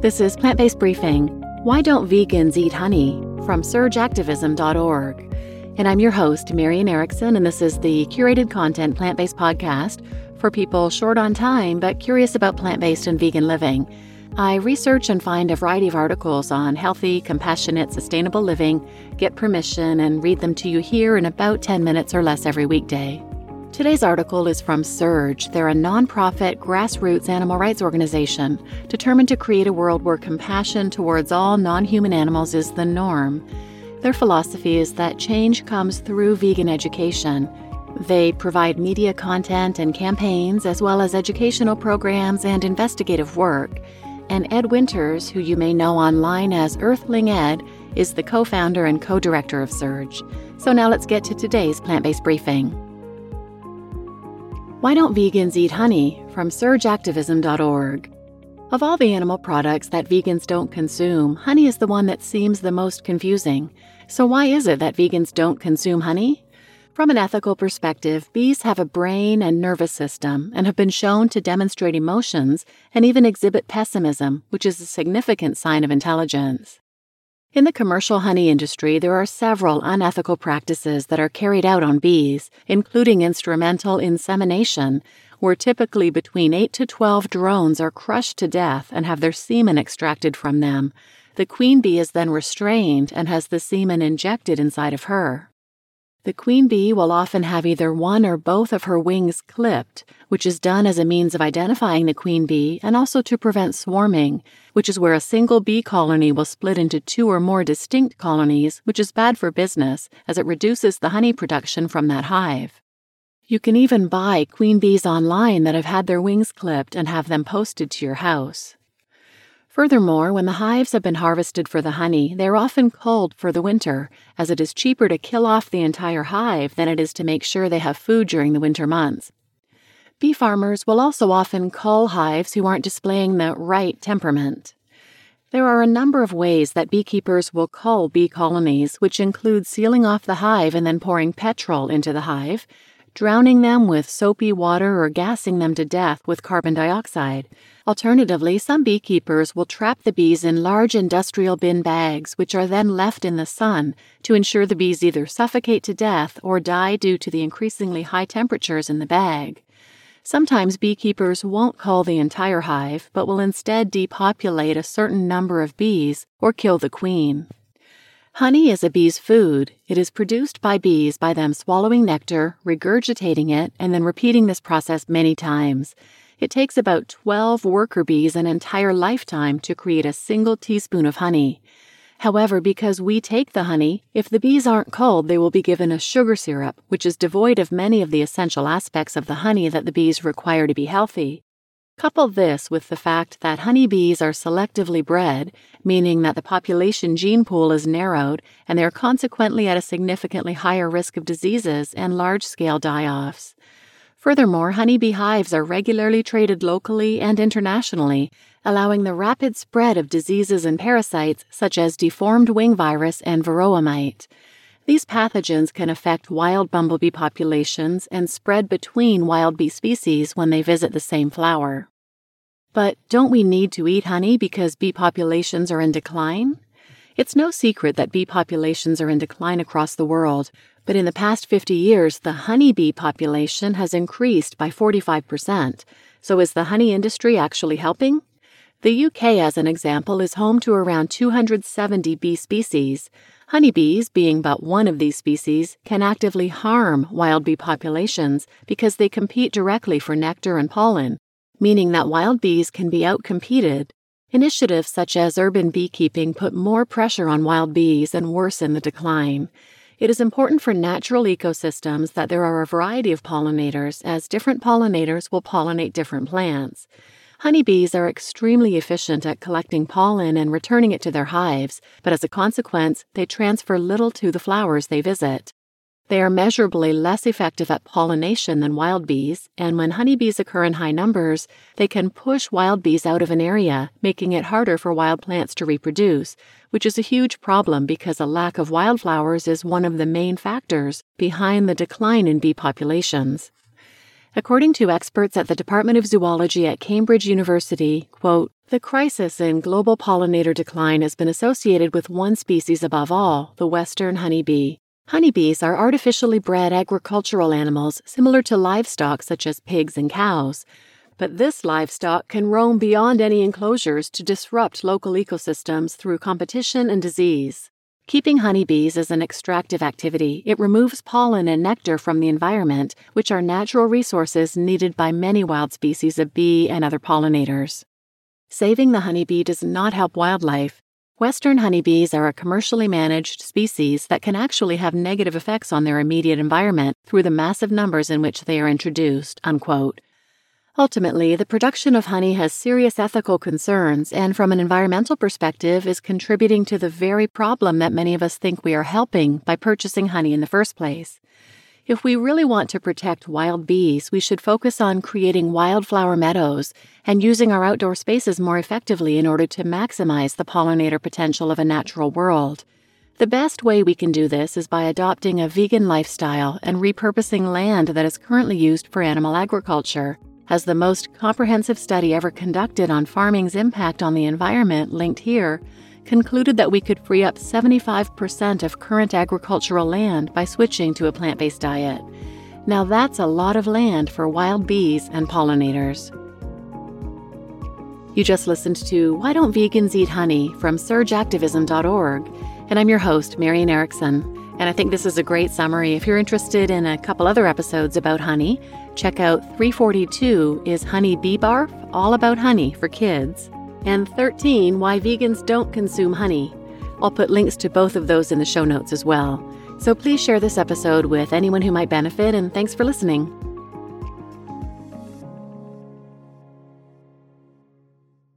This is Plant Based Briefing Why Don't Vegans Eat Honey? from surgeactivism.org. And I'm your host, Marian Erickson, and this is the curated content plant based podcast for people short on time but curious about plant based and vegan living. I research and find a variety of articles on healthy, compassionate, sustainable living, get permission, and read them to you here in about 10 minutes or less every weekday. Today's article is from Surge. They're a nonprofit grassroots animal rights organization determined to create a world where compassion towards all non human animals is the norm. Their philosophy is that change comes through vegan education. They provide media content and campaigns, as well as educational programs and investigative work. And Ed Winters, who you may know online as Earthling Ed, is the co founder and co director of Surge. So now let's get to today's plant based briefing. Why Don't Vegans Eat Honey? from surgeactivism.org. Of all the animal products that vegans don't consume, honey is the one that seems the most confusing. So, why is it that vegans don't consume honey? From an ethical perspective, bees have a brain and nervous system and have been shown to demonstrate emotions and even exhibit pessimism, which is a significant sign of intelligence. In the commercial honey industry, there are several unethical practices that are carried out on bees, including instrumental insemination, where typically between 8 to 12 drones are crushed to death and have their semen extracted from them. The queen bee is then restrained and has the semen injected inside of her. The queen bee will often have either one or both of her wings clipped, which is done as a means of identifying the queen bee and also to prevent swarming, which is where a single bee colony will split into two or more distinct colonies, which is bad for business as it reduces the honey production from that hive. You can even buy queen bees online that have had their wings clipped and have them posted to your house. Furthermore, when the hives have been harvested for the honey, they are often culled for the winter, as it is cheaper to kill off the entire hive than it is to make sure they have food during the winter months. Bee farmers will also often cull hives who aren't displaying the right temperament. There are a number of ways that beekeepers will cull bee colonies, which include sealing off the hive and then pouring petrol into the hive, drowning them with soapy water or gassing them to death with carbon dioxide. Alternatively, some beekeepers will trap the bees in large industrial bin bags, which are then left in the sun to ensure the bees either suffocate to death or die due to the increasingly high temperatures in the bag. Sometimes beekeepers won't cull the entire hive, but will instead depopulate a certain number of bees or kill the queen. Honey is a bee's food. It is produced by bees by them swallowing nectar, regurgitating it, and then repeating this process many times. It takes about 12 worker bees an entire lifetime to create a single teaspoon of honey. However, because we take the honey, if the bees aren't culled, they will be given a sugar syrup, which is devoid of many of the essential aspects of the honey that the bees require to be healthy. Couple this with the fact that honeybees are selectively bred, meaning that the population gene pool is narrowed and they are consequently at a significantly higher risk of diseases and large scale die offs. Furthermore, honeybee hives are regularly traded locally and internationally, allowing the rapid spread of diseases and parasites such as deformed wing virus and varroa mite. These pathogens can affect wild bumblebee populations and spread between wild bee species when they visit the same flower. But don't we need to eat honey because bee populations are in decline? It's no secret that bee populations are in decline across the world, but in the past 50 years, the honeybee population has increased by 45%. So is the honey industry actually helping? The UK, as an example, is home to around 270 bee species. Honeybees, being but one of these species, can actively harm wild bee populations because they compete directly for nectar and pollen, meaning that wild bees can be outcompeted. Initiatives such as urban beekeeping put more pressure on wild bees and worsen the decline. It is important for natural ecosystems that there are a variety of pollinators, as different pollinators will pollinate different plants. Honeybees are extremely efficient at collecting pollen and returning it to their hives, but as a consequence, they transfer little to the flowers they visit. They are measurably less effective at pollination than wild bees, and when honeybees occur in high numbers, they can push wild bees out of an area, making it harder for wild plants to reproduce, which is a huge problem because a lack of wildflowers is one of the main factors behind the decline in bee populations. According to experts at the Department of Zoology at Cambridge University, quote, the crisis in global pollinator decline has been associated with one species above all, the western honeybee. Honeybees are artificially bred agricultural animals similar to livestock such as pigs and cows. But this livestock can roam beyond any enclosures to disrupt local ecosystems through competition and disease. Keeping honeybees is an extractive activity. It removes pollen and nectar from the environment, which are natural resources needed by many wild species of bee and other pollinators. Saving the honeybee does not help wildlife. Western honeybees are a commercially managed species that can actually have negative effects on their immediate environment through the massive numbers in which they are introduced. Unquote. Ultimately, the production of honey has serious ethical concerns and, from an environmental perspective, is contributing to the very problem that many of us think we are helping by purchasing honey in the first place. If we really want to protect wild bees, we should focus on creating wildflower meadows and using our outdoor spaces more effectively in order to maximize the pollinator potential of a natural world. The best way we can do this is by adopting a vegan lifestyle and repurposing land that is currently used for animal agriculture as the most comprehensive study ever conducted on farming's impact on the environment, linked here, concluded that we could free up 75% of current agricultural land by switching to a plant based diet. Now, that's a lot of land for wild bees and pollinators. You just listened to Why Don't Vegans Eat Honey from surgeactivism.org, and I'm your host, Marian Erickson. And I think this is a great summary. If you're interested in a couple other episodes about honey, check out 342 is Honey Bee Barf, all about honey for kids, and 13 Why Vegans Don't Consume Honey. I'll put links to both of those in the show notes as well. So please share this episode with anyone who might benefit, and thanks for listening.